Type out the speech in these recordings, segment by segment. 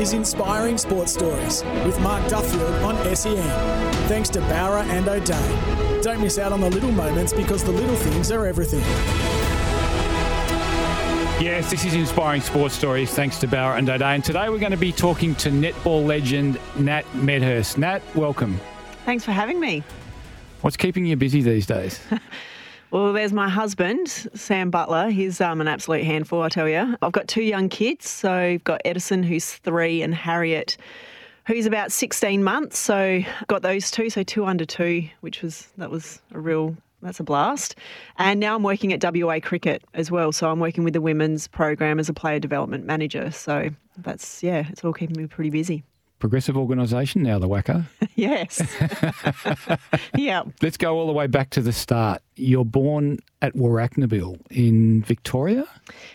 Is Inspiring Sports Stories with Mark Duffield on SEN. Thanks to Bowra and O'Dea. Don't miss out on the little moments because the little things are everything. Yes, this is Inspiring Sports Stories thanks to Bowra and O'Dea. And today we're going to be talking to netball legend Nat Medhurst. Nat, welcome. Thanks for having me. What's keeping you busy these days? Well, there's my husband, Sam Butler. He's um, an absolute handful, I tell you. I've got two young kids. So I've got Edison, who's three, and Harriet, who's about 16 months. So got those two, so two under two, which was that was a real that's a blast. And now I'm working at WA Cricket as well. So I'm working with the women's program as a player development manager. So that's yeah, it's all keeping me pretty busy. Progressive organisation now, the WACA. yes. yeah. Let's go all the way back to the start. You're born at Warracknabeal in Victoria?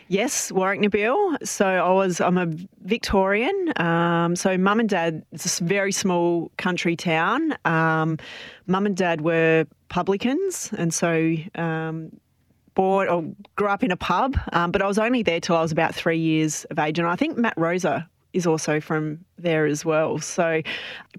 Yes, Warracknabeal. So I was, I'm a Victorian. Um, so mum and dad, it's a very small country town. Um, mum and dad were publicans. And so um, born or grew up in a pub, um, but I was only there till I was about three years of age. And I think Matt Rosa is also from there as well. So,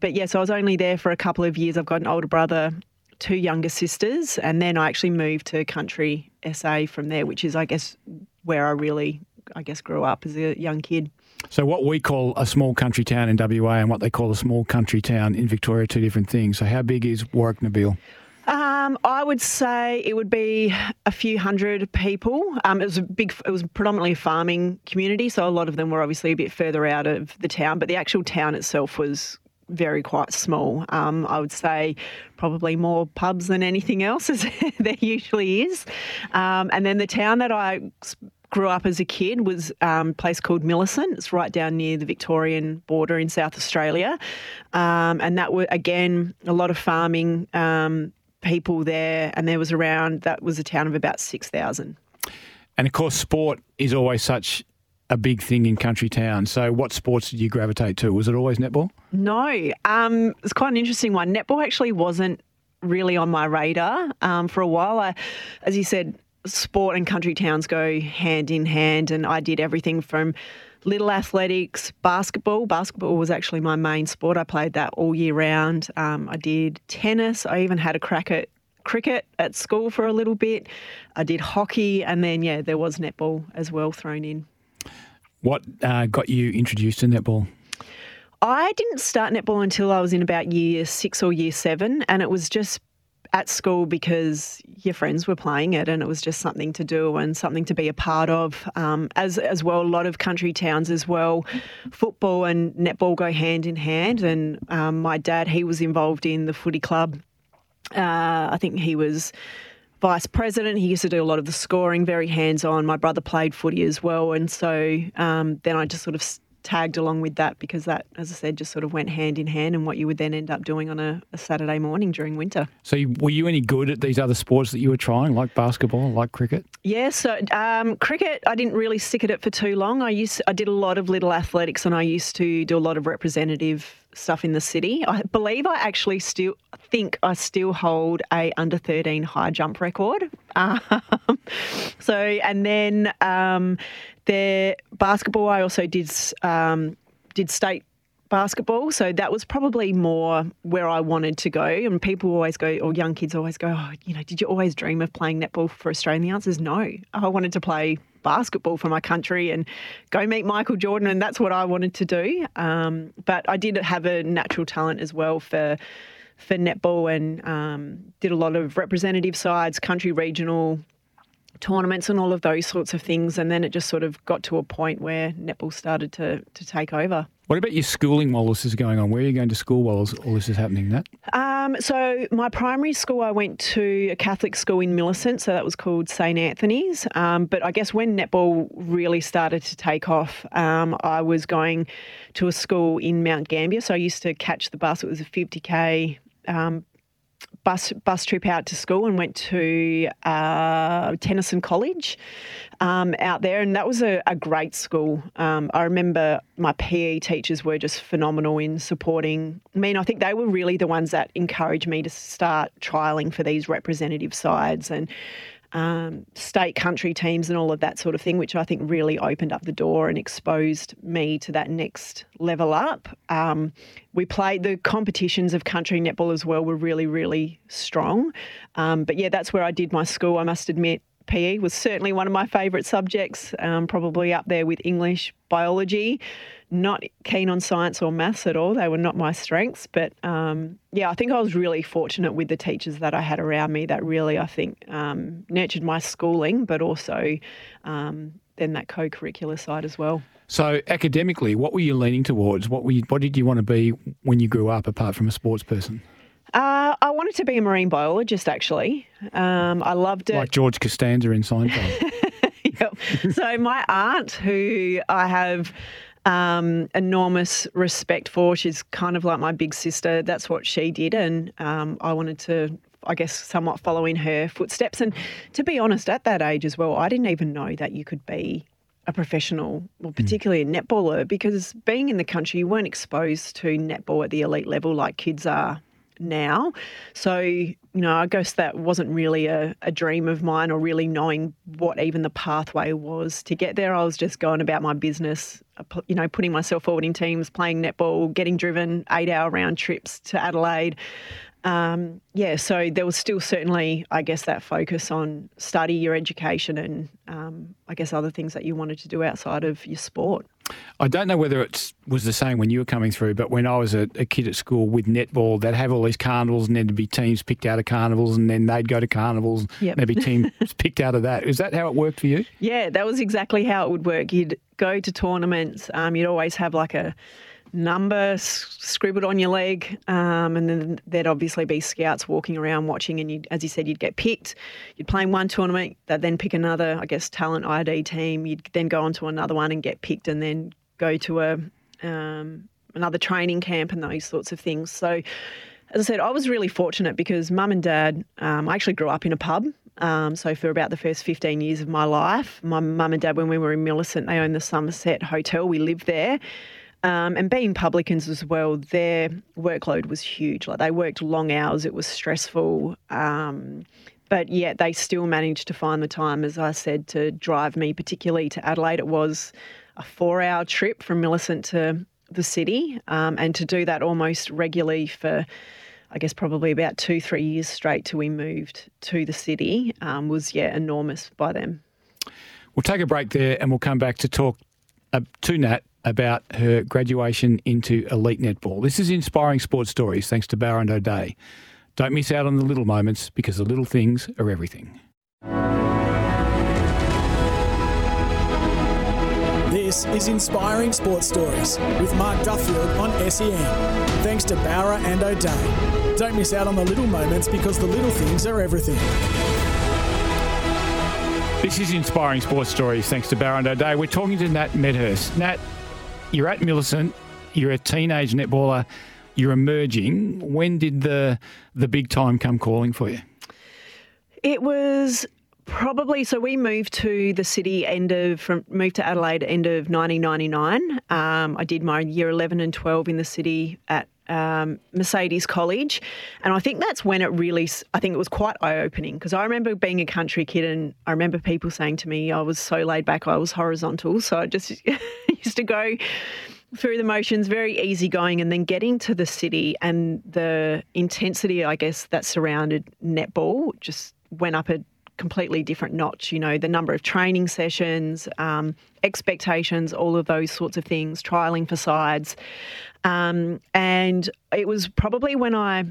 but yes, I was only there for a couple of years. I've got an older brother, two younger sisters, and then I actually moved to country SA from there, which is, I guess, where I really, I guess, grew up as a young kid. So, what we call a small country town in WA and what they call a small country town in Victoria two different things. So, how big is Warracknabeal? Um, I would say it would be a few hundred people. Um, it was a big, it was predominantly a farming community, so a lot of them were obviously a bit further out of the town, but the actual town itself was very quite small. Um, I would say probably more pubs than anything else, as there usually is. Um, and then the town that I grew up as a kid was um, a place called Millicent. It's right down near the Victorian border in South Australia. Um, and that was, again, a lot of farming um, people there, and there was around that was a town of about six thousand. And of course, sport is always such a big thing in country towns. So, what sports did you gravitate to? Was it always netball? No, um, it's quite an interesting one. Netball actually wasn't really on my radar um, for a while. I, as you said, sport and country towns go hand in hand, and I did everything from little athletics, basketball. Basketball was actually my main sport. I played that all year round. Um, I did tennis. I even had a crack at cricket at school for a little bit. I did hockey, and then yeah, there was netball as well thrown in. What uh, got you introduced to netball? I didn't start netball until I was in about year six or year seven, and it was just at school because your friends were playing it and it was just something to do and something to be a part of. Um, as as well, a lot of country towns as well, football and netball go hand in hand. And um, my dad, he was involved in the footy club. Uh, I think he was vice president. He used to do a lot of the scoring, very hands on. My brother played footy as well, and so um, then I just sort of tagged along with that because that, as I said, just sort of went hand in hand and what you would then end up doing on a, a Saturday morning during winter. So, were you any good at these other sports that you were trying, like basketball, like cricket? Yeah, so um, cricket, I didn't really stick at it for too long. I used, I did a lot of little athletics, and I used to do a lot of representative stuff in the city. I believe I actually still think I still hold a under 13 high jump record. Um, so, and then um, the basketball, I also did um, did state basketball. So that was probably more where I wanted to go. And people always go, or young kids always go, oh, you know, did you always dream of playing netball for Australia? And the answer is no. I wanted to play basketball for my country and go meet Michael Jordan, and that's what I wanted to do. Um, but I did have a natural talent as well for for netball and um, did a lot of representative sides, country regional tournaments and all of those sorts of things. And then it just sort of got to a point where netball started to, to take over. What about your schooling while this is going on? Where are you going to school while all this is happening, Nat? Um, so my primary school, I went to a Catholic school in Millicent, so that was called St Anthony's. Um, but I guess when netball really started to take off, um, I was going to a school in Mount Gambier. So I used to catch the bus. It was a 50k um, bus bus trip out to school and went to uh, Tennyson College um, out there, and that was a, a great school. Um, I remember my PE teachers were just phenomenal in supporting me, and I think they were really the ones that encouraged me to start trialing for these representative sides. And um, state country teams and all of that sort of thing, which I think really opened up the door and exposed me to that next level up. Um, we played the competitions of country netball as well were really, really strong. Um, but yeah, that's where I did my school. I must admit, PE was certainly one of my favourite subjects, um, probably up there with English, biology. Not keen on science or maths at all. They were not my strengths. But um, yeah, I think I was really fortunate with the teachers that I had around me that really, I think, um, nurtured my schooling, but also um, then that co curricular side as well. So, academically, what were you leaning towards? What, were you, what did you want to be when you grew up, apart from a sports person? Uh, I wanted to be a marine biologist, actually. Um, I loved it. Like George Costanza in Seinfeld. yep. So my aunt, who I have um, enormous respect for, she's kind of like my big sister. That's what she did, and um, I wanted to. I guess somewhat follow in her footsteps. And to be honest, at that age as well, I didn't even know that you could be a professional, or particularly a netballer, because being in the country, you weren't exposed to netball at the elite level like kids are now. So, you know, I guess that wasn't really a, a, dream of mine or really knowing what even the pathway was to get there. I was just going about my business, uh, you know, putting myself forward in teams, playing netball, getting driven eight hour round trips to Adelaide. Um, yeah, so there was still certainly, I guess, that focus on study, your education, and um, I guess other things that you wanted to do outside of your sport. I don't know whether it was the same when you were coming through, but when I was a, a, kid at school with netball, they'd have all these carnivals and there'd be teams picked out of carnivals and then they'd go to carnivals yep. and there'd be teams picked out of that. Is that how it worked for you? Yeah, that was exactly how it would work. You'd go to tournaments, um, you'd always have like a number scribbled on your leg, um, and then there'd obviously be scouts walking around watching. And you, as you said, you'd get picked. You'd play in one tournament, they'd then pick another, I guess, talent ID team. You'd then go on to another one and get picked, and then go to a um, another training camp and those sorts of things. So. As I said, I was really fortunate because mum and dad, um, I actually grew up in a pub. Um, so for about the first 15 years of my life, my mum and dad, when we were in Millicent, they owned the Somerset Hotel. We lived there. Um, and being publicans as well, their workload was huge. Like they worked long hours, it was stressful. Um, but yet they still managed to find the time, as I said, to drive me, particularly to Adelaide. It was a four hour trip from Millicent to the city, um, and to do that almost regularly for, I guess, probably about two, three years straight till we moved to the city um, was, yeah, enormous by them. We'll take a break there and we'll come back to talk uh, to Nat about her graduation into elite netball. This is inspiring sports stories thanks to and O'Dea. Don't miss out on the little moments because the little things are everything. This is Inspiring Sports Stories with Mark Duffield on SEN. Thanks to Bowra and O'Dea. Don't miss out on the little moments because the little things are everything. This is Inspiring Sports Stories thanks to Bowra and O'Dea. We're talking to Nat Medhurst. Nat, you're at Millicent, you're a teenage netballer, you're emerging. When did the the big time come calling for you? It was probably so we moved to the city end of from moved to Adelaide end of 1999. Um, I did my year 11 and 12 in the city at um, Mercedes College, and I think that's when it really. I think it was quite eye opening because I remember being a country kid, and I remember people saying to me, "I was so laid back, I was horizontal." So I just used to go through the motions, very easygoing, and then getting to the city and the intensity, I guess, that surrounded netball just went up a completely different notch. You know, the number of training sessions, um, expectations, all of those sorts of things, trialing for sides. Um, and it was probably when I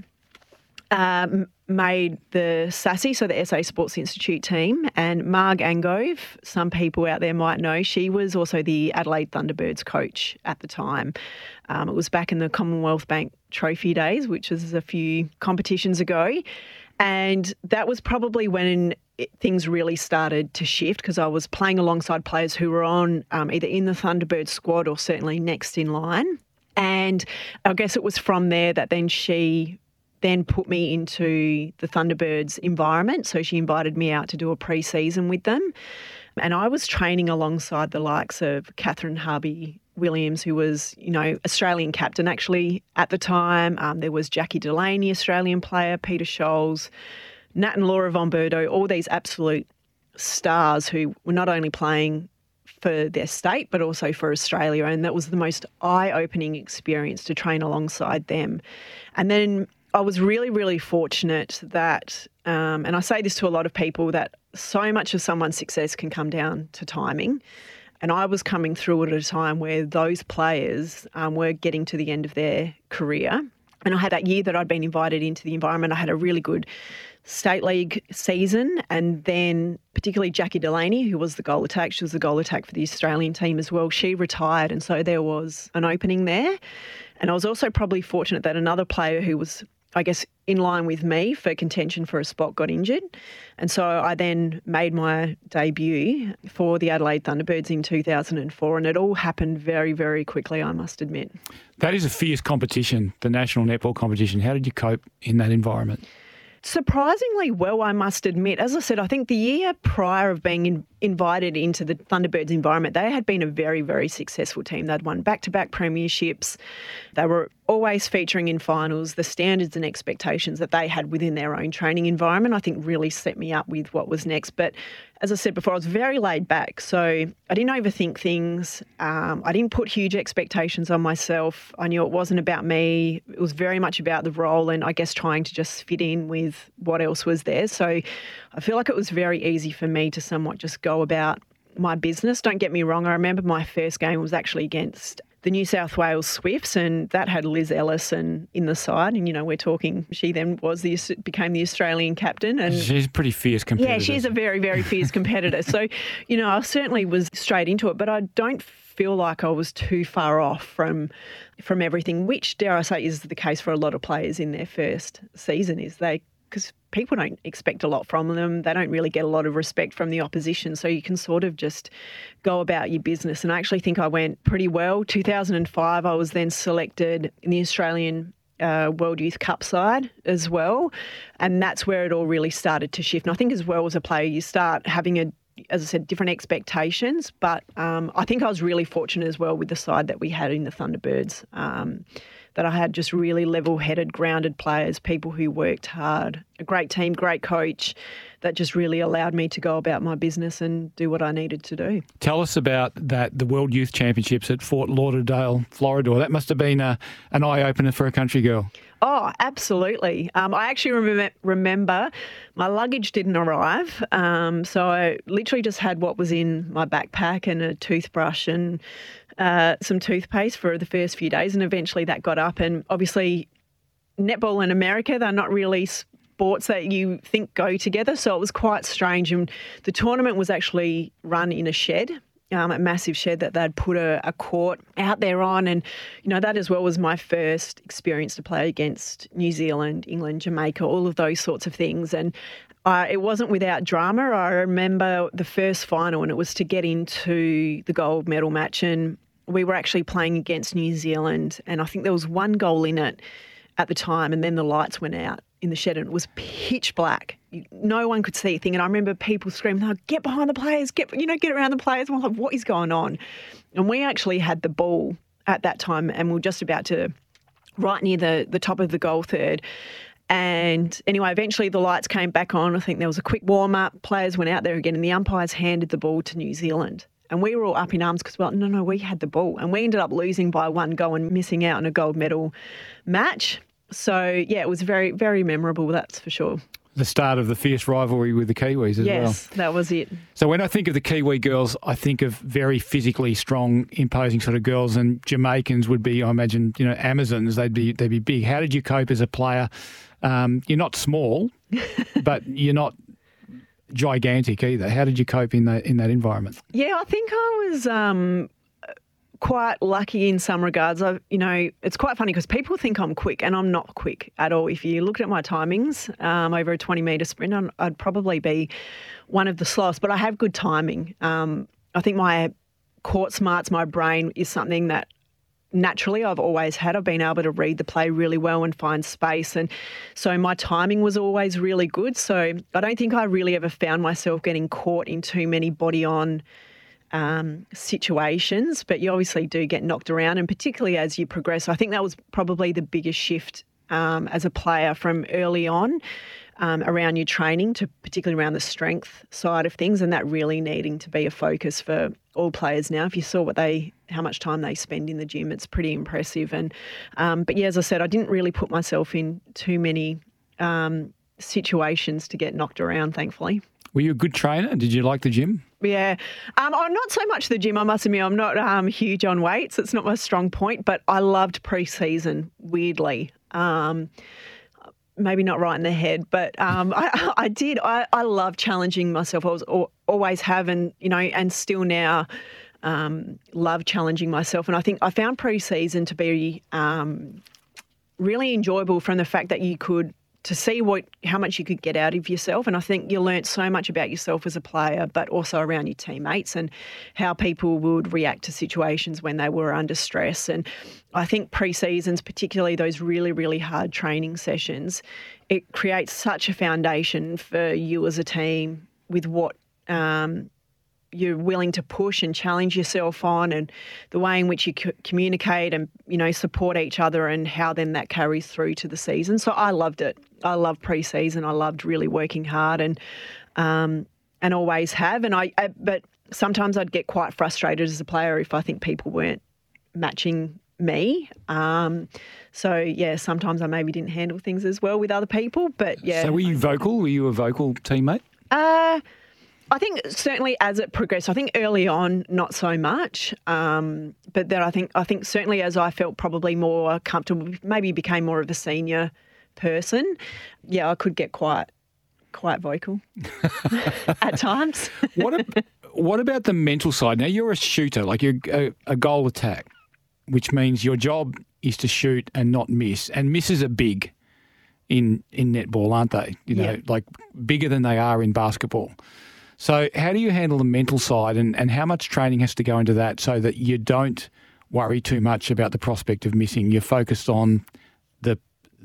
um, made the SASI, so the SA Sports Institute team, and Marg Angove, some people out there might know, she was also the Adelaide Thunderbirds coach at the time. Um, it was back in the Commonwealth Bank Trophy days, which was a few competitions ago. And that was probably when it, things really started to shift because I was playing alongside players who were on um, either in the Thunderbird squad or certainly next in line. And I guess it was from there that then she then put me into the Thunderbirds environment. So she invited me out to do a pre season with them. And I was training alongside the likes of Catherine Harvey Williams, who was, you know, Australian captain actually at the time. Um, there was Jacqui Delaney, Australian player, Peta Scholz, Nat and Laura von Bertouch, all these absolute stars who were not only playing for their state, but also for Australia. And that was the most eye opening experience to train alongside them. And then I was really, really fortunate that, um, and I say this to a lot of people, that so much of someone's success can come down to timing. And I was coming through at a time where those players um, were getting to the end of their career. And I had that year that I'd been invited into the environment. I had a really good state league season, and then particularly Jacqui Delaney, who was the goal attack, she was the goal attack for the Australian team as well. She retired, and so there was an opening there. And I was also probably fortunate that another player who was I guess, in line with me for contention for a spot got injured. And so I then made my debut for the Adelaide Thunderbirds in 2004. And it all happened very, very quickly, I must admit. That is a fierce competition, the national netball competition. How did you cope in that environment? Surprisingly well, I must admit. As I said, I think the year prior of being in, invited into the Thunderbirds environment, they had been a very, very successful team. They'd won back to back premierships. They were always featuring in finals. The standards and expectations that they had within their own training environment, I think, really set me up with what was next. But as I said before, I was very laid back. So I didn't overthink things. Um, I didn't put huge expectations on myself. I knew it wasn't about me. It was very much about the role and I guess trying to just fit in with what else was there. So I feel like it was very easy for me to somewhat just go about my business. Don't get me wrong. I remember my first game was actually against the New South Wales Swifts, and that had Liz Ellison in the side. And you know, we're talking. She then was the became the Australian captain, and she's a pretty fierce competitor. Yeah, she's a very very fierce competitor. so, you know, I certainly was straight into it, but I don't feel like I was too far off from from everything. Which, dare I say, is the case for a lot of players in their first season. Is they because people don't expect a lot from them. They don't really get a lot of respect from the opposition. So you can sort of just go about your business. And I actually think I went pretty well. 2005, I was then selected in the Australian uh, World Youth Cup side as well. And that's where it all really started to shift. And I think, as well as a player, you start having a as I said, different expectations. But um, I think I was really fortunate as well with the side that we had in the Thunderbirds. Um, that I had just really level headed, grounded players, people who worked hard, a great team, great coach that just really allowed me to go about my business and do what I needed to do. Tell us about that, the World Youth Championships at Fort Lauderdale, Florida. That must have been a, an eye opener for a country girl. Oh, absolutely. Um, I actually remember, remember my luggage didn't arrive. Um, so I literally just had what was in my backpack and a toothbrush and uh, some toothpaste for the first few days, and eventually that got up. And obviously, netball in America, they're not really sports that you think go together. So it was quite strange. And the tournament was actually run in a shed. Um, a massive shed that they'd put a, a, court out there on. And, you know, that as well was my first experience to play against New Zealand, England, Jamaica, all of those sorts of things. And uh, it wasn't without drama. I remember the first final, and it was to get into the gold medal match. And we were actually playing against New Zealand, and I think there was one goal in it at the time, and then the lights went out in the shed, and it was pitch black. No one could see a thing, and I remember people screaming, oh, "Get behind the players! Get you know, get around the players!" And I'm like, "What is going on?" And we actually had the ball at that time, and we are just about to right near the the top of the goal third. And anyway, eventually the lights came back on. I think there was a quick warm up. Players went out there again, and the umpires handed the ball to New Zealand. And we were all up in arms because, well, no, no, we had the ball. And we ended up losing by one goal and missing out on a gold medal match. So, yeah, it was very, very memorable, that's for sure. The start of the fierce rivalry with the Kiwis as yes, well. Yes, that was it. So, when I think of the Kiwi girls, I think of very physically strong, imposing sort of girls, and Jamaicans would be, I imagine, you know, Amazons. They'd be they'd be big. How did you cope as a player Um, you're not small, but you're not gigantic either. How did you cope in that in that environment? Yeah, I think I was um, quite lucky in some regards. I, you know, it's quite funny because people think I'm quick, and I'm not quick at all. If you looked at my timings um, over a 20 metre sprint, I'd probably be one of the slowest, but I have good timing. Um, I think my court smarts, my brain is something that naturally I've always had. I've been able to read the play really well and find space. And so my timing was always really good. So I don't think I really ever found myself getting caught in too many body on um, situations. But you obviously do get knocked around, and particularly as you progress. I think that was probably the biggest shift um, as a player from early on um, around your training to particularly around the strength side of things, and that really needing to be a focus for all players now. If you saw what they, how much time they spend in the gym, it's pretty impressive. And um, but yeah, as I said, I didn't really put myself in too many um, situations to get knocked around. Thankfully. Were you a good trainer? Did you like the gym? Yeah, um, I'm not so much the gym. I must admit, I'm not um, huge on weights. It's not my strong point, but I loved pre-season. Weirdly, um, maybe not right in the head, but um, I, I, did. I, I love challenging myself. I was always have, and you know, and still now um, love challenging myself. And I think I found pre-season to be um, really enjoyable from the fact that you could to see what how much you could get out of yourself. And I think you learnt so much about yourself as a player, but also around your teammates and how people would react to situations when they were under stress. And I think pre-seasons, particularly those really, really hard training sessions, it creates such a foundation for you as a team with what um, you're willing to push and challenge yourself on and the way in which you c- communicate and you know support each other and how then that carries through to the season so i loved it i loved pre-season i loved really working hard and um, and always have and I, I but sometimes i'd get quite frustrated as a player if i think people weren't matching me. Um, so yeah, sometimes I maybe didn't handle things as well with other people, but yeah. So were you vocal? Were you a vocal teammate? Uh, I think certainly as it progressed, I think early on not so much, um, but then I think I think certainly as I felt probably more comfortable, maybe became more of a senior person, yeah, I could get quite quite vocal at times. what what about the mental side? Now you're a shooter, like you're a, a goal attack, which means your job is to shoot and not miss, and misses are big in in netball, aren't they? You know, yeah. like bigger than they are in basketball. So, how do you handle the mental side and, and how much training has to go into that so that you don't worry too much about the prospect of missing? You're focused on the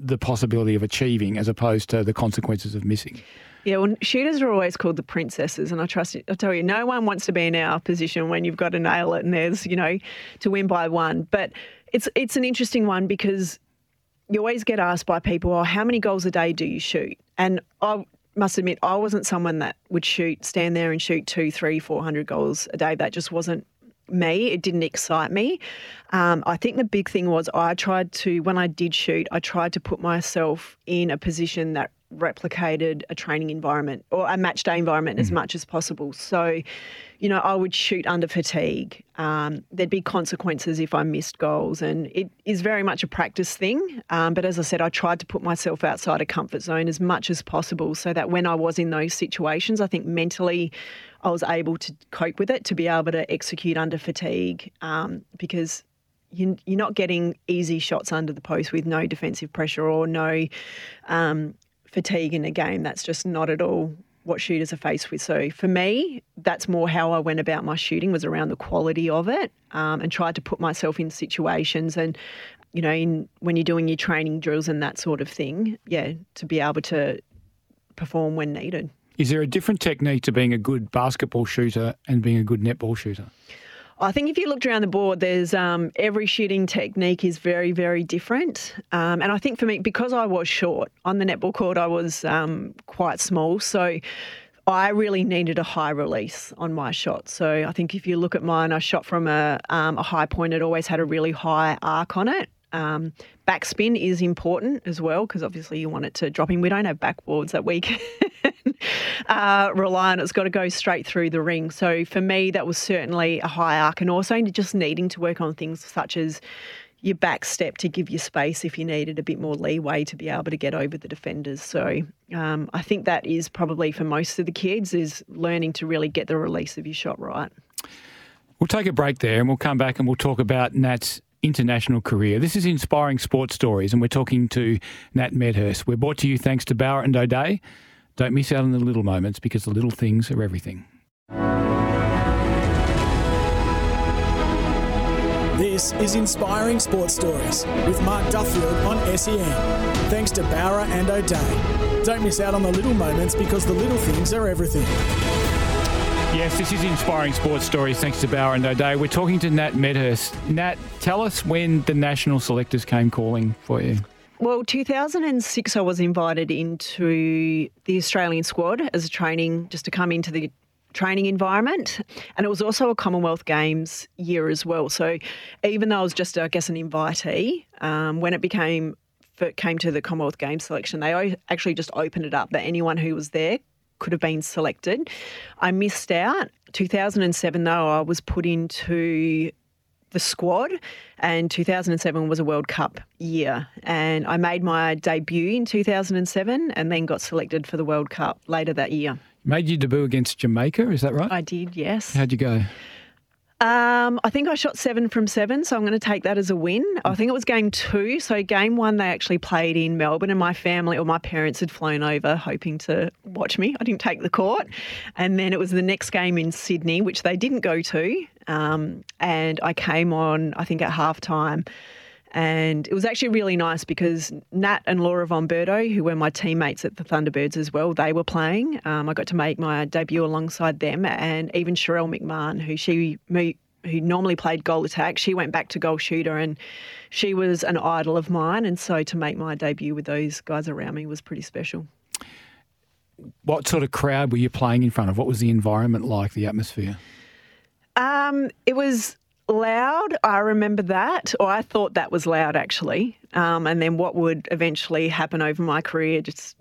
the possibility of achieving as opposed to the consequences of missing. Yeah, well, shooters are always called the princesses, and I trust. I tell you, no one wants to be in our position when you've got to nail it, and there's you know to win by one. But it's it's an interesting one because you always get asked by people, "Oh, how many goals a day do you shoot?" And I must admit, I wasn't someone that would shoot, stand there and shoot two, three, four hundred goals a day. That just wasn't me. It didn't excite me. Um, I think the big thing was I tried to, when I did shoot, I tried to put myself in a position that replicated a training environment or a match day environment mm. as much as possible. So, you know, I would shoot under fatigue. Um, there'd be consequences if I missed goals, and it is very much a practice thing. Um, but as I said, I tried to put myself outside a comfort zone as much as possible so that when I was in those situations, I think mentally I was able to cope with it, to be able to execute under fatigue um, because you're not getting easy shots under the post with no defensive pressure or no um, fatigue in a game. That's just not at all what shooters are faced with. So for me, that's more how I went about my shooting was around the quality of it, um, and tried to put myself in situations and. You know, in when you're doing your training drills and that sort of thing, yeah, to be able to perform when needed. Is there a different technique to being a good basketball shooter and being a good netball shooter? I think if you looked around the board, there's um, every shooting technique is very, very different. Um, and I think for me, because I was short on the netball court, I was um, quite small. So I really needed a high release on my shot. So I think if you look at mine, I shot from a, um, a high point. It always had a really high arc on it. Um, backspin is important as well because obviously you want it to drop in. We don't have backboards that we can uh, rely on. It's got to go straight through the ring. So for me, that was certainly a high arc, and also just needing to work on things such as your back step to give you space if you needed a bit more leeway to be able to get over the defenders. So um, I think that is probably for most of the kids is learning to really get the release of your shot right. We'll take a break there and we'll come back and we'll talk about Nat's international career. This is Inspiring Sports Stories and we're talking to Nat Medhurst. We're brought to you thanks to Bowra and O'Dea. Don't miss out on the little moments because the little things are everything. This is Inspiring Sports Stories with Mark Duffield on SEN. Thanks to Bowra and O'Dea. Don't miss out on the little moments because the little things are everything. Yes, this is Inspiring Sports Stories thanks to Bowra and O'Dea. We're talking to Nat Medhurst. Nat, tell us when the national selectors came calling for you. Well, 2006, I was invited into the Australian squad as a training, just to come into the training environment. And it was also a Commonwealth Games year as well. So even though I was just, I guess, an invitee, um, when it became came to the Commonwealth Games selection, they actually just opened it up that anyone who was there could have been selected. I missed out. 2007, though, I was put into the squad, and 2007 was a World Cup year. And I made my debut in 2007 and then got selected for the World Cup later that year. Made your debut against Jamaica, is that right? I did, yes. How'd you go? Um, I think I shot seven from seven, so I'm going to take that as a win. I think it was game two. So, game one, they actually played in Melbourne, and my family or my parents had flown over hoping to watch me. I didn't take the court. And then it was the next game in Sydney, which they didn't go to. Um, and I came on, I think, at half time. And it was actually really nice because Nat and Laura von Bertouch, who were my teammates at the Thunderbirds as well, they were playing. Um, I got to make my debut alongside them, and even Sharelle McMahon, who she who normally played goal attack, she went back to goal shooter, and she was an idol of mine. And so to make my debut with those guys around me was pretty special. What sort of crowd were you playing in front of? What was the environment like, the atmosphere? Um, it was loud. I remember that, or I thought that was loud actually. Um, and then what would eventually happen over my career just,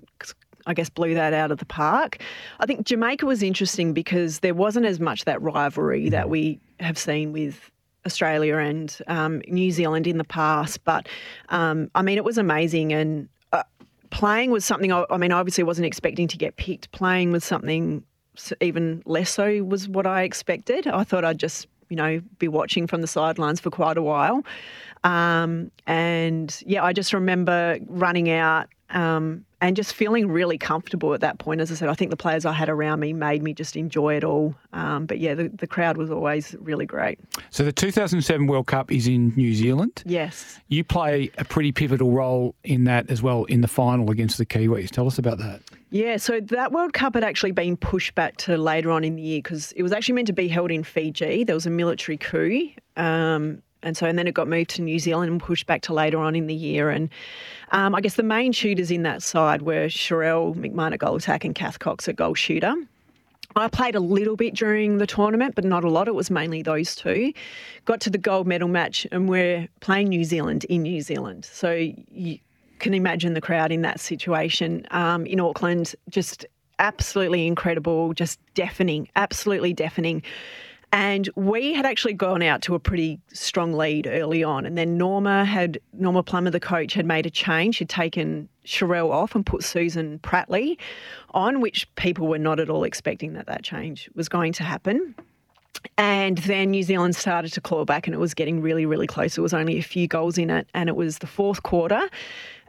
I guess, blew that out of the park. I think Jamaica was interesting because there wasn't as much that rivalry that we have seen with Australia and um, New Zealand in the past. But um, I mean, it was amazing and. Uh, playing was something I, I mean, obviously, wasn't expecting to get picked. Playing was something even less so was what I expected. I thought I'd just you know, be watching from the sidelines for quite a while. Um, and yeah, I just remember running out um, and just feeling really comfortable at that point. As I said, I think the players I had around me made me just enjoy it all. Um, but yeah, the, the crowd was always really great. So the 2007 World Cup is in New Zealand. Yes. You play a pretty pivotal role in that as well in the final against the Kiwis. Tell us about that. Yeah, so that World Cup had actually been pushed back to later on in the year because it was actually meant to be held in Fiji. There was a military coup. Um, and so, and then it got moved to New Zealand and pushed back to later on in the year. And um, I guess the main shooters in that side were Sharelle McMahon at goal attack and Kath Cox at goal shooter. I played a little bit during the tournament, but not a lot. It was mainly those two. Got to the gold medal match, and we're playing New Zealand in New Zealand. So you can imagine the crowd in that situation um, in Auckland. Just absolutely incredible, just deafening, absolutely deafening. And we had actually gone out to a pretty strong lead early on. And then Norma had, Norma Plummer, the coach, had made a change. She'd taken Sharelle off and put Susan Pratley on, which people were not at all expecting that that change was going to happen. And then New Zealand started to claw back and it was getting really, really close. It was only a few goals in it. And it was the fourth quarter.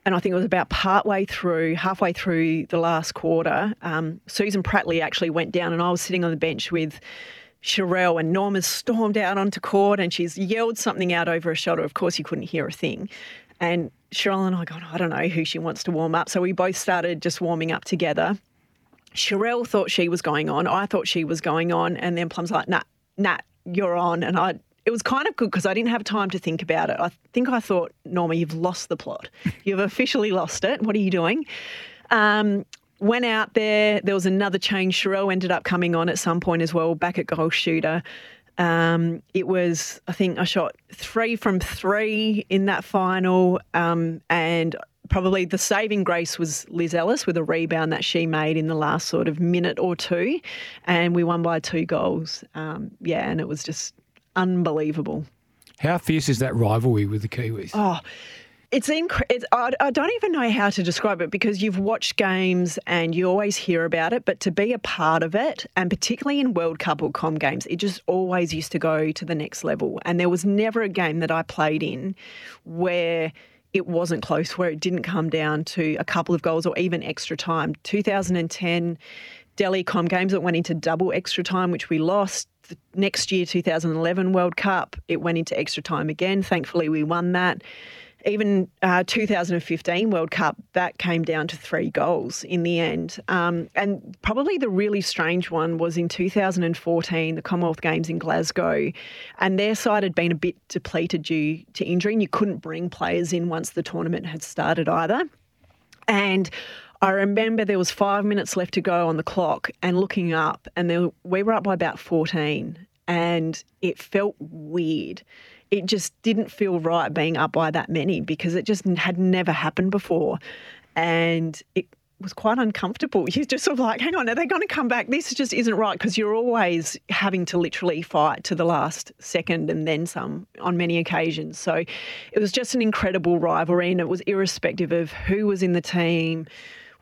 And I think it was about partway through, halfway through the last quarter, um, Susan Pratley actually went down, and I was sitting on the bench with Sharelle and Norma's stormed out onto court and she's yelled something out over her shoulder. Of course, you couldn't hear a thing. And Sharelle and I got, I don't know who she wants to warm up. So we both started just warming up together. Sharelle thought she was going on. I thought she was going on. And then Plum's like, nah, nah, you're on. And I, it was kind of good because I didn't have time to think about it. I think I thought, Norma, you've lost the plot. You've officially lost it. What are you doing? Um, went out there. There was another change. Sharelle ended up coming on at some point as well, back at goal shooter. Um, it was, I think I shot three from three in that final. Um, and probably the saving grace was Liz Ellis with a rebound that she made in the last sort of minute or two. And we won by two goals. Um, yeah, and it was just unbelievable. How fierce is that rivalry with the Kiwis? Oh, it's, inc- it's I, I don't even know how to describe it because you've watched games and you always hear about it, but to be a part of it, and particularly in World Cup or Com games, it just always used to go to the next level. And there was never a game that I played in where it wasn't close, where it didn't come down to a couple of goals or even extra time. 2010 Delhi Com games, it went into double extra time, which we lost. The next year, 2011 World Cup, it went into extra time again. Thankfully, we won that even uh, 2015 World Cup, that came down to three goals in the end. Um, and probably the really strange one was in 2014, the Commonwealth Games in Glasgow, and their side had been a bit depleted due to injury, and you couldn't bring players in once the tournament had started either. And I remember there was five minutes left to go on the clock, and looking up, and there, we were up by about 14, and it felt weird it just didn't feel right being up by that many because it just had never happened before. And it was quite uncomfortable. You're just sort of like, hang on, are they going to come back? This just isn't right because you're always having to literally fight to the last second and then some on many occasions. So it was just an incredible rivalry and it was irrespective of who was in the team,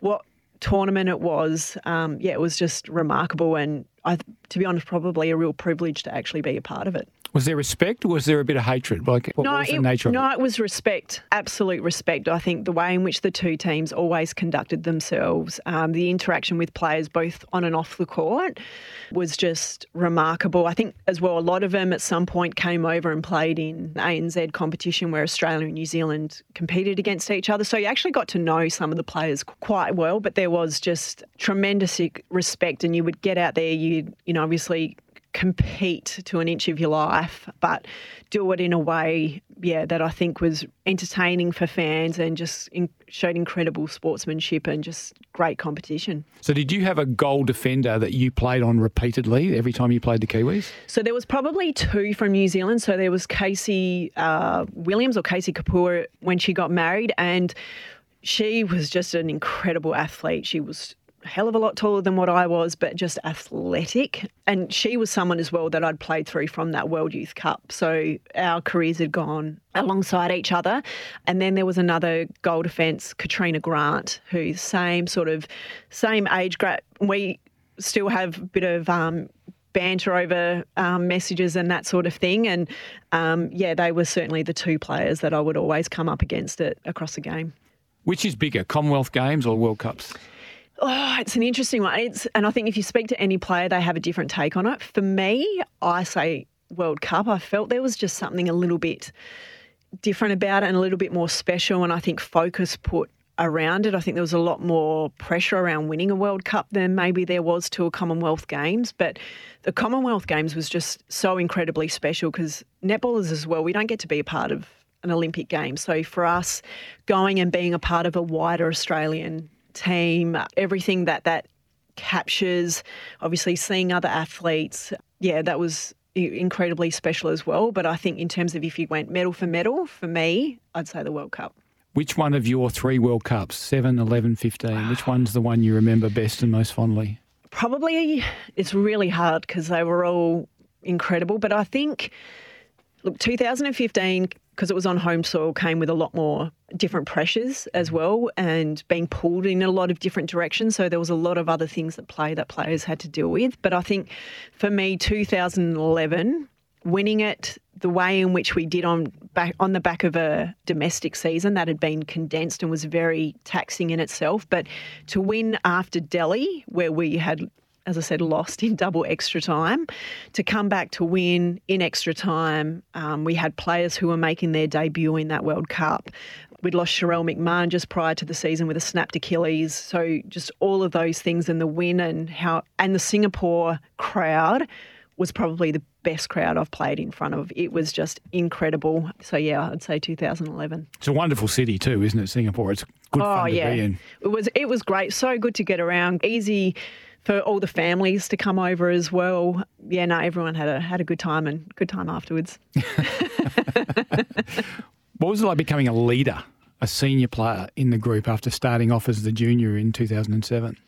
what tournament it was. Um, yeah, it was just remarkable and I, to be honest, probably a real privilege to actually be a part of it. Was there respect or was there a bit of hatred? Like, what no, was the it, nature of no, it? it was respect, absolute respect. I think the way in which the two teams always conducted themselves, um, the interaction with players both on and off the court was just remarkable. I think as well, a lot of them at some point came over and played in ANZ competition where Australia and New Zealand competed against each other. So you actually got to know some of the players quite well, but there was just tremendous respect and you would get out there, you you know, obviously compete to an inch of your life, but do it in a way, yeah, that I think was entertaining for fans and just in, showed incredible sportsmanship and just great competition. So, did you have a goal defender that you played on repeatedly every time you played the Kiwis? So there was probably two from New Zealand. So there was Casey uh, Williams or Casey Kopua when she got married, and she was just an incredible athlete. She was hell of a lot taller than what I was, but just athletic. And she was someone as well that I'd played through from that World Youth Cup. So our careers had gone alongside each other. And then there was another goal defence, Katrina Grant, who's same sort of same age group. We still have a bit of um, banter over um, messages and that sort of thing. And um, yeah, they were certainly the two players that I would always come up against it across the game. Which is bigger, Commonwealth Games or World Cups? Oh, it's an interesting one. It's, and I think if you speak to any player, they have a different take on it. For me, I say World Cup. I felt there was just something a little bit different about it and a little bit more special. And I think focus put around it. I think there was a lot more pressure around winning a World Cup than maybe there was to a Commonwealth Games. But the Commonwealth Games was just so incredibly special because netballers as well, we don't get to be a part of an Olympic game. So for us, going and being a part of a wider Australian team, everything that that captures, obviously seeing other athletes. Yeah, that was incredibly special as well. But I think in terms of if you went medal for medal, for me, I'd say the World Cup. Which one of your three World Cups, 7, 11, 15, which ah. one's the one you remember best and most fondly? Probably, it's really hard because they were all incredible. But I think, look, 2015 because it was on home soil, came with a lot more different pressures as mm. well and being pulled in a lot of different directions. So there was a lot of other things that play that players had to deal with. But I think for me, 2011, winning it the way in which we did on back on the back of a domestic season that had been condensed and was very taxing in itself. But to win after Delhi, where we had as I said, lost in double extra time. To come back to win in extra time, um, we had players who were making their debut in that World Cup. We'd lost Sharelle McMahon just prior to the season with a snapped Achilles. So just all of those things and the win and how and the Singapore crowd was probably the best crowd I've played in front of. It was just incredible. So yeah, I'd say 2011. It's a wonderful city too, isn't it? Singapore. It's good oh, fun to yeah. be in. It was it was great. So good to get around. Easy for all the families to come over as well. Yeah, no, everyone had a had a good time and good time afterwards. what was it like becoming a leader, a senior player in the group after starting off as the junior in 2007?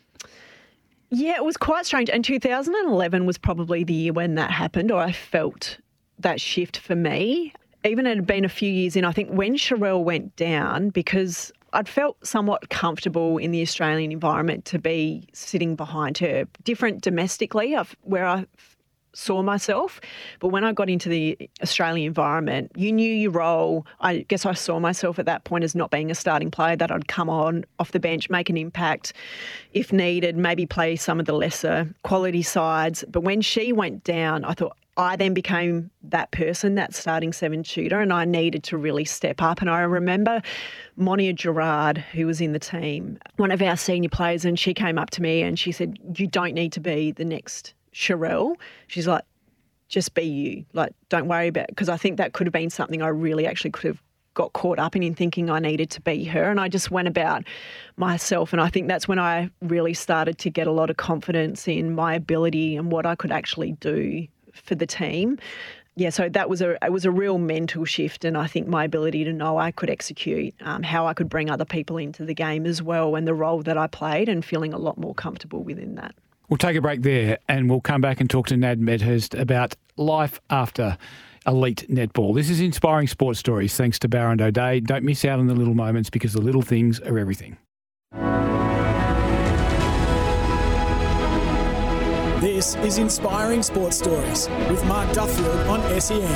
Yeah, it was quite strange. And 2011 was probably the year when that happened, or I felt that shift for me. even it had been a few years in, I think when Sharelle went down, because I'd felt somewhat comfortable in the Australian environment to be sitting behind her. Different domestically, where I saw myself. But when I got into the Australian environment, you knew your role. I guess I saw myself at that point as not being a starting player, that I'd come on off the bench, make an impact if needed, maybe play some of the lesser quality sides. But when she went down, I thought, I then became that person, that starting seven shooter, and I needed to really step up. And I remember Mo'onia Gerrard, who was in the team, one of our senior players, and she came up to me and she said, You don't need to be the next Sharelle. She's like, just be you. Like, don't worry about because I think that could have been something I really actually could have got caught up in in thinking I needed to be her. And I just went about myself. And I think that's when I really started to get a lot of confidence in my ability and what I could actually do for the team. Yeah, so that was a it was a real mental shift, and I think my ability to know I could execute, um, how I could bring other people into the game as well, and the role that I played, and feeling a lot more comfortable within that. We'll take a break there and we'll come back and talk to Nat Medhurst about life after elite netball. This is Inspiring Sports Stories thanks to Bowra and O'Dea. Don't miss out on the little moments because the little things are everything. This is Inspiring Sports Stories with Mark Duffield on SEN.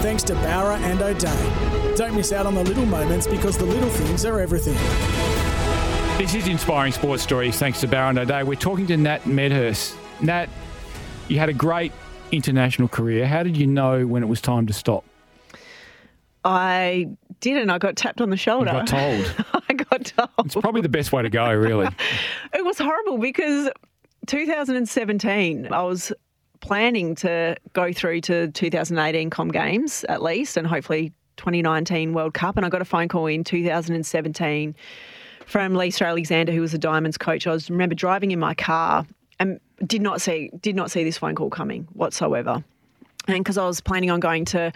Thanks to Bowra and O'Dea. Don't miss out on the little moments because the little things are everything. This is Inspiring Sports Stories thanks to Bowra and O'Dea. We're talking to Nat Medhurst. Nat, you had a great international career. How did you know when it was time to stop? I didn't. I got tapped on the shoulder. You got told. I got told. It's probably the best way to go, really. it was horrible because 2017, I was planning to go through to 2018 Com Games at least, and hopefully 2019 World Cup. And I got a phone call in 2017 from Lisa Alexander, who was the Diamonds coach. I was remember driving in my car and did not see did not see this phone call coming whatsoever. And because I was planning on going to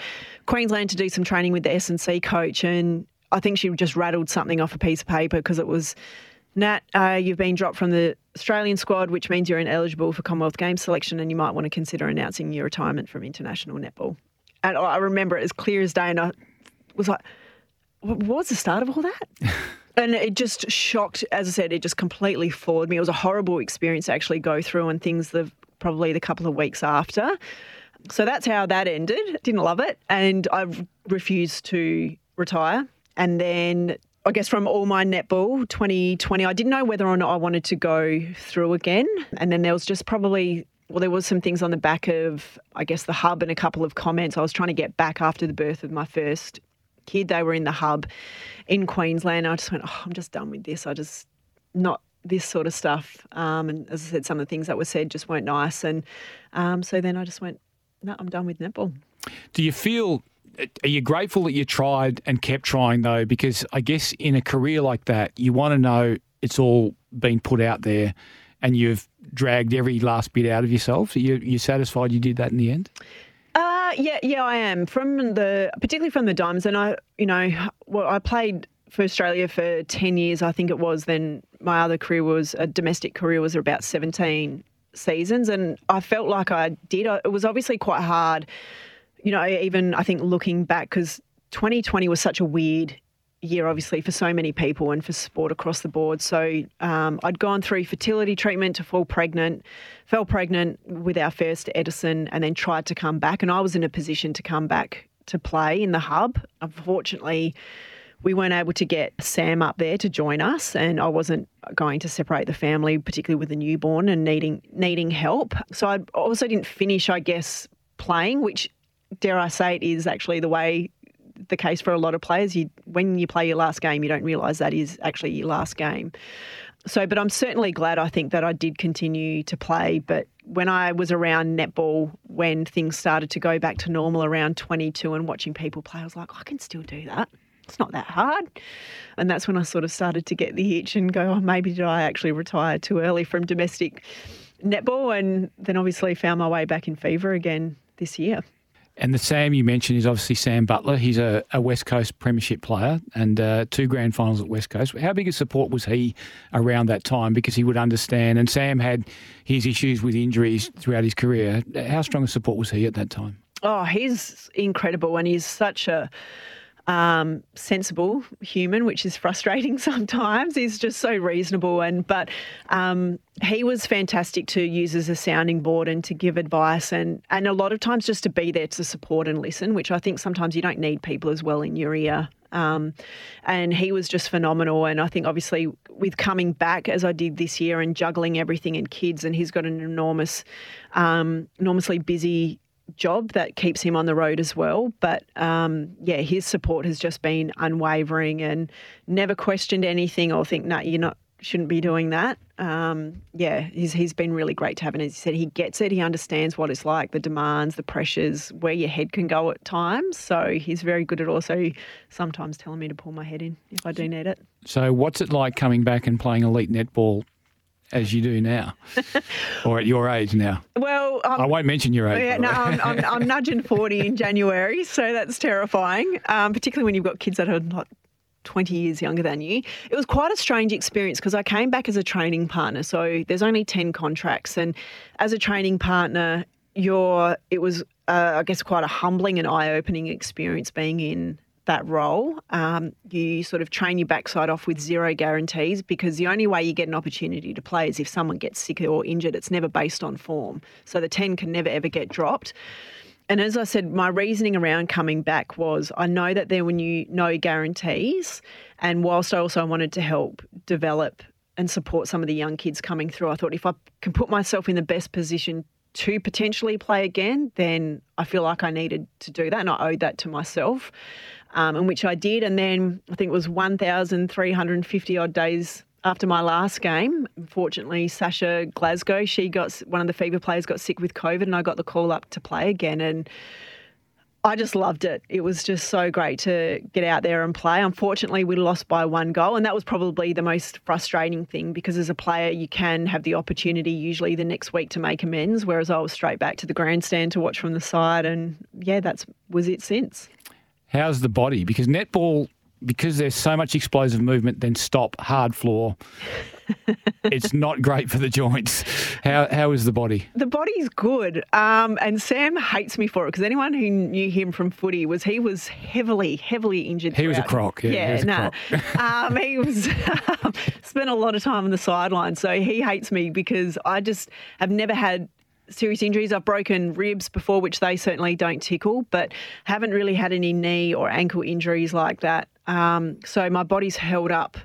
Queensland to do some training with the S and C coach, and I think she just rattled something off a piece of paper because it was, Nat, uh, you've been dropped from the Australian squad, which means you're ineligible for Commonwealth Games selection, and you might want to consider announcing your retirement from international netball. And I remember it as clear as day, and I was like, what was the start of all that? And it just shocked, as I said, it just completely floored me. It was a horrible experience to actually go through and things the probably the couple of weeks after. So that's how that ended. Didn't love it. And I refused to retire. And then I guess from all my netball 2020, I didn't know whether or not I wanted to go through again. And then there was just probably well, there was some things on the back of, I guess, the hub and a couple of comments. I was trying to get back after the birth of my first kid. They were in the hub in Queensland. I just went, oh, I'm just done with this. I just not this sort of stuff. Um, and as I said, some of the things that were said just weren't nice. And um, so then I just went, no, I'm done with netball. Do you feel? Are you grateful that you tried and kept trying though? Because I guess in a career like that, you want to know it's all been put out there, and you've dragged every last bit out of yourself. Are you you satisfied you did that in the end? Uh, yeah, yeah, I am from the particularly from the Diamonds, and I, you know, well, I played for Australia for ten years, I think it was. Then my other career was a domestic career was about seventeen seasons, and I felt like I did. It was obviously quite hard, you know, even I think looking back because 2020 was such a weird year, obviously, for so many people and for sport across the board. So um, I'd gone through fertility treatment to fall pregnant, fell pregnant with our first Edison, and then tried to come back. And I was in a position to come back to play in the hub. Unfortunately, we weren't able to get Sam up there to join us, and I wasn't going to separate the family, particularly with a newborn and needing needing help. So I also didn't finish, I guess, playing, which dare I say it is actually the way the case for a lot of players. You, when you play your last game, you don't realise that is actually your last game. So, but I'm certainly glad I think that I did continue to play. But when I was around netball, when things started to go back to normal around 22 and watching people play, I was like, I can still do that. It's not that hard. And that's when I sort of started to get the itch and go, oh, maybe did I actually retire too early from domestic netball? And then obviously found my way back in fever again this year. And the Sam you mentioned is obviously Sam Butler. He's a, a West Coast Premiership player and uh, two grand finals at West Coast. How big a support was he around that time? Because he would understand. And Sam had his issues with injuries throughout his career. How strong a support was he at that time? Oh, he's incredible, and he's such a um, sensible human, which is frustrating sometimes. He's just so reasonable, and but um, he was fantastic to use as a sounding board and to give advice, and and a lot of times just to be there to support and listen, which I think sometimes you don't need people as well in your ear. Um, and he was just phenomenal. And I think obviously with coming back as I did this year and juggling everything and kids, and he's got an enormous, um, enormously busy job that keeps him on the road as well. But um, yeah, his support has just been unwavering and never questioned anything or think, no, you're not shouldn't be doing that. Um, yeah, he's he's been really great to have, and as he said, he gets it. He understands what it's like, the demands, the pressures, where your head can go at times. So he's very good at also sometimes telling me to pull my head in if I do need it. So, what's it like coming back and playing elite netball as you do now, or at your age now? Well, um, I won't mention your age. Yeah, no, I'm, I'm, I'm, nudging 40 in January, so that's terrifying, um, particularly when you've got kids that are not 20 years younger than you. It was quite a strange experience because I came back as a training partner, so there's only 10 contracts, and as a training partner, you're, it was, uh, I guess, quite a humbling and eye opening experience being in that role. Um, you sort of train your backside off with zero guarantees because the only way you get an opportunity to play is if someone gets sick or injured. It's never based on form. So the 10 can never ever get dropped. And as I said, my reasoning around coming back was I know that there were no guarantees. And whilst I also wanted to help develop and support some of the young kids coming through, I thought if I can put myself in the best position to potentially play again, then I feel like I needed to do that and I owed that to myself um, and which I did. And then I think it was 1,350 odd days after my last game. Unfortunately, Sasha Glasgow, she got one of the fever players got sick with COVID, and I got the call up to play again. And I just loved it. It was just so great to get out there and play. Unfortunately, we lost by one goal, and that was probably the most frustrating thing because as a player, you can have the opportunity usually the next week to make amends, whereas I was straight back to the grandstand to watch from the side, and yeah, that's was it since. How's the body? Because netball, because there's so much explosive movement, then stop, hard floor. it's not great for the joints. How how is the body? The body's good, um, and Sam hates me for it because anyone who knew him from footy was he was heavily heavily injured. He was a croc. Yeah, yeah no, nah. um, he was spent a lot of time on the sideline, so he hates me because I just have never had serious injuries. I've broken ribs before, which they certainly don't tickle, but haven't really had any knee or ankle injuries like that. Um, so my body's held up,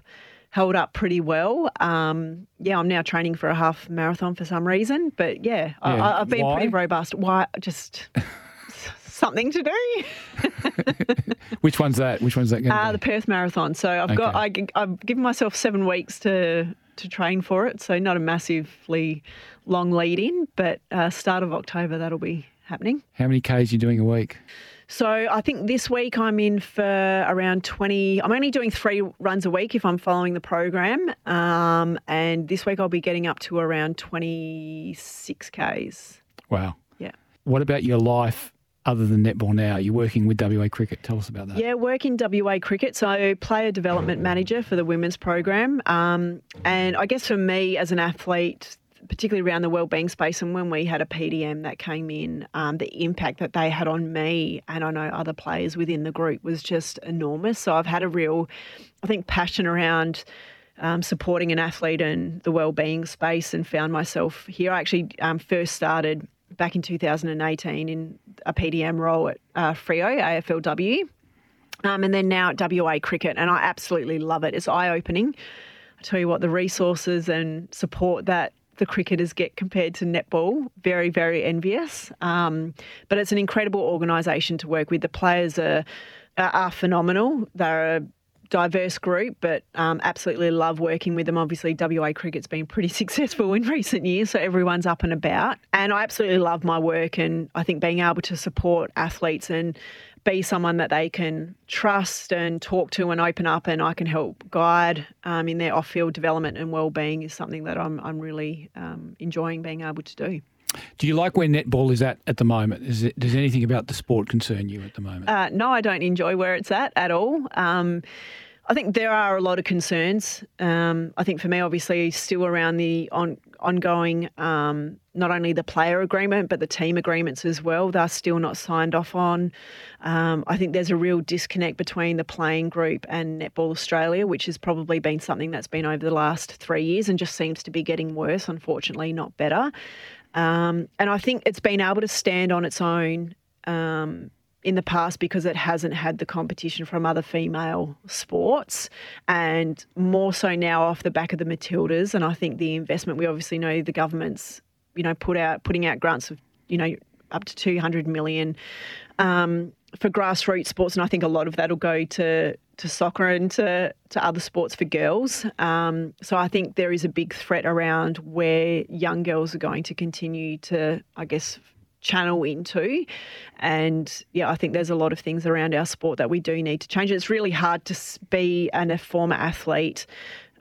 held up pretty well. Um, yeah, I'm now training for a half marathon for some reason, but yeah, yeah. I, have been Why? pretty robust. Why? Just. something to do. Which one's that? Which one's that going to uh, The Perth Marathon. So I've okay. got I, I've given myself seven weeks to to train for it. So not a massively long lead in, but uh, start of October that'll be happening. How many Ks are you doing a week? So I think this week I'm in for around 20. I'm only doing three runs a week if I'm following the program. Um, and this week I'll be getting up to around 26 Ks. Wow. Yeah. What about your life other than netball now? You're working with WA Cricket. Tell us about that. Yeah, working WA Cricket. So, player development manager for the women's program. Um, and I guess for me as an athlete, particularly around the wellbeing space, and when we had a PDM that came in, um, the impact that they had on me and I know other players within the group was just enormous. So, I've had a real, I think, passion around. Um, supporting an athlete in the wellbeing space and found myself here. I actually um, first started back in 2018 in a PDM role at uh, Freo AFLW, um, and then now at WA Cricket, and I absolutely love it. It's eye opening. I tell you what, the resources and support that the cricketers get compared to netball, very, very envious. Um, but it's an incredible organisation to work with. The players are, are phenomenal. They're diverse group, but um, absolutely love working with them. Obviously, WA cricket's been pretty successful in recent years, so everyone's up and about. And I absolutely love my work, and I think being able to support athletes and be someone that they can trust and talk to and open up, and I can help guide um, in their off-field development and well-being is something that I'm I'm really um, enjoying being able to do. Do you like where netball is at at the moment? It, does anything about the sport concern you at the moment? Uh, no, I don't enjoy where it's at at all. Um, I think there are a lot of concerns. Um, I think for me, obviously, still around the on, ongoing um, not only the player agreement but the team agreements as well. They're still not signed off on. Um, I think there's a real disconnect between the playing group and Netball Australia, which has probably been something that's been over the last three years and just seems to be getting worse, unfortunately, not better. Um, and I think it's been able to stand on its own um, in the past because it hasn't had the competition from other female sports and more so now off the back of the Matildas. And I think the investment, we obviously know the government's, you know, put out putting out grants of, you know, up to 200 million um, for grassroots sports. And I think a lot of that will go to to soccer and to, to other sports for girls. Um, so I think there is a big threat around where young girls are going to continue to, I guess, channel into. And yeah, I think there's a lot of things around our sport that we do need to change. It's really hard to be an, a former athlete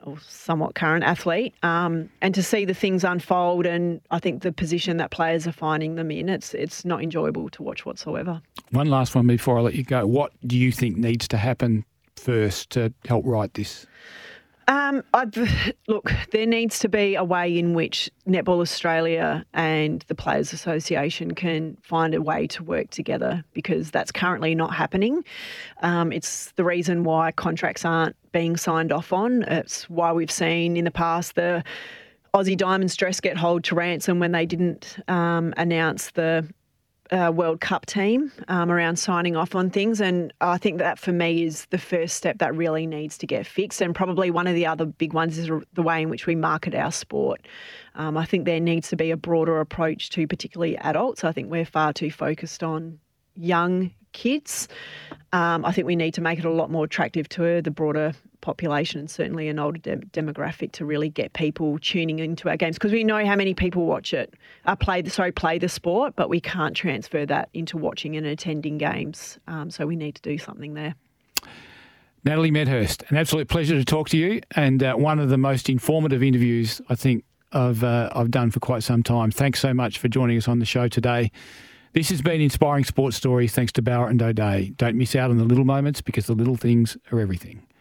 or somewhat current athlete, um, and to see the things unfold, and I think the position that players are finding them in, it's it's not enjoyable to watch whatsoever. One last one before I let you go. What do you think needs to happen first to help right this? Um, look, there needs to be a way in which Netball Australia and the Players Association can find a way to work together because that's currently not happening. Um, it's the reason why contracts aren't being signed off on. It's why we've seen in the past the Aussie Diamonds dress get hold to ransom when they didn't um, announce the uh, World Cup team um, around signing off on things. And I think that for me is the first step that really needs to get fixed. And probably one of the other big ones is the way in which we market our sport. Um, I think there needs to be a broader approach to particularly adults. I think we're far too focused on young kids. Um, I think we need to make it a lot more attractive to the broader population and certainly an older de- demographic to really get people tuning into our games because we know how many people watch it, uh, play the sorry play the sport, but we can't transfer that into watching and attending games. Um, so we need to do something there. Natalie Medhurst, an absolute pleasure to talk to you, and uh, one of the most informative interviews I think I've uh, I've done for quite some time. Thanks so much for joining us on the show today. This has been Inspiring Sports Stories thanks to Bowra and O'Dea. Don't miss out on the little moments because the little things are everything.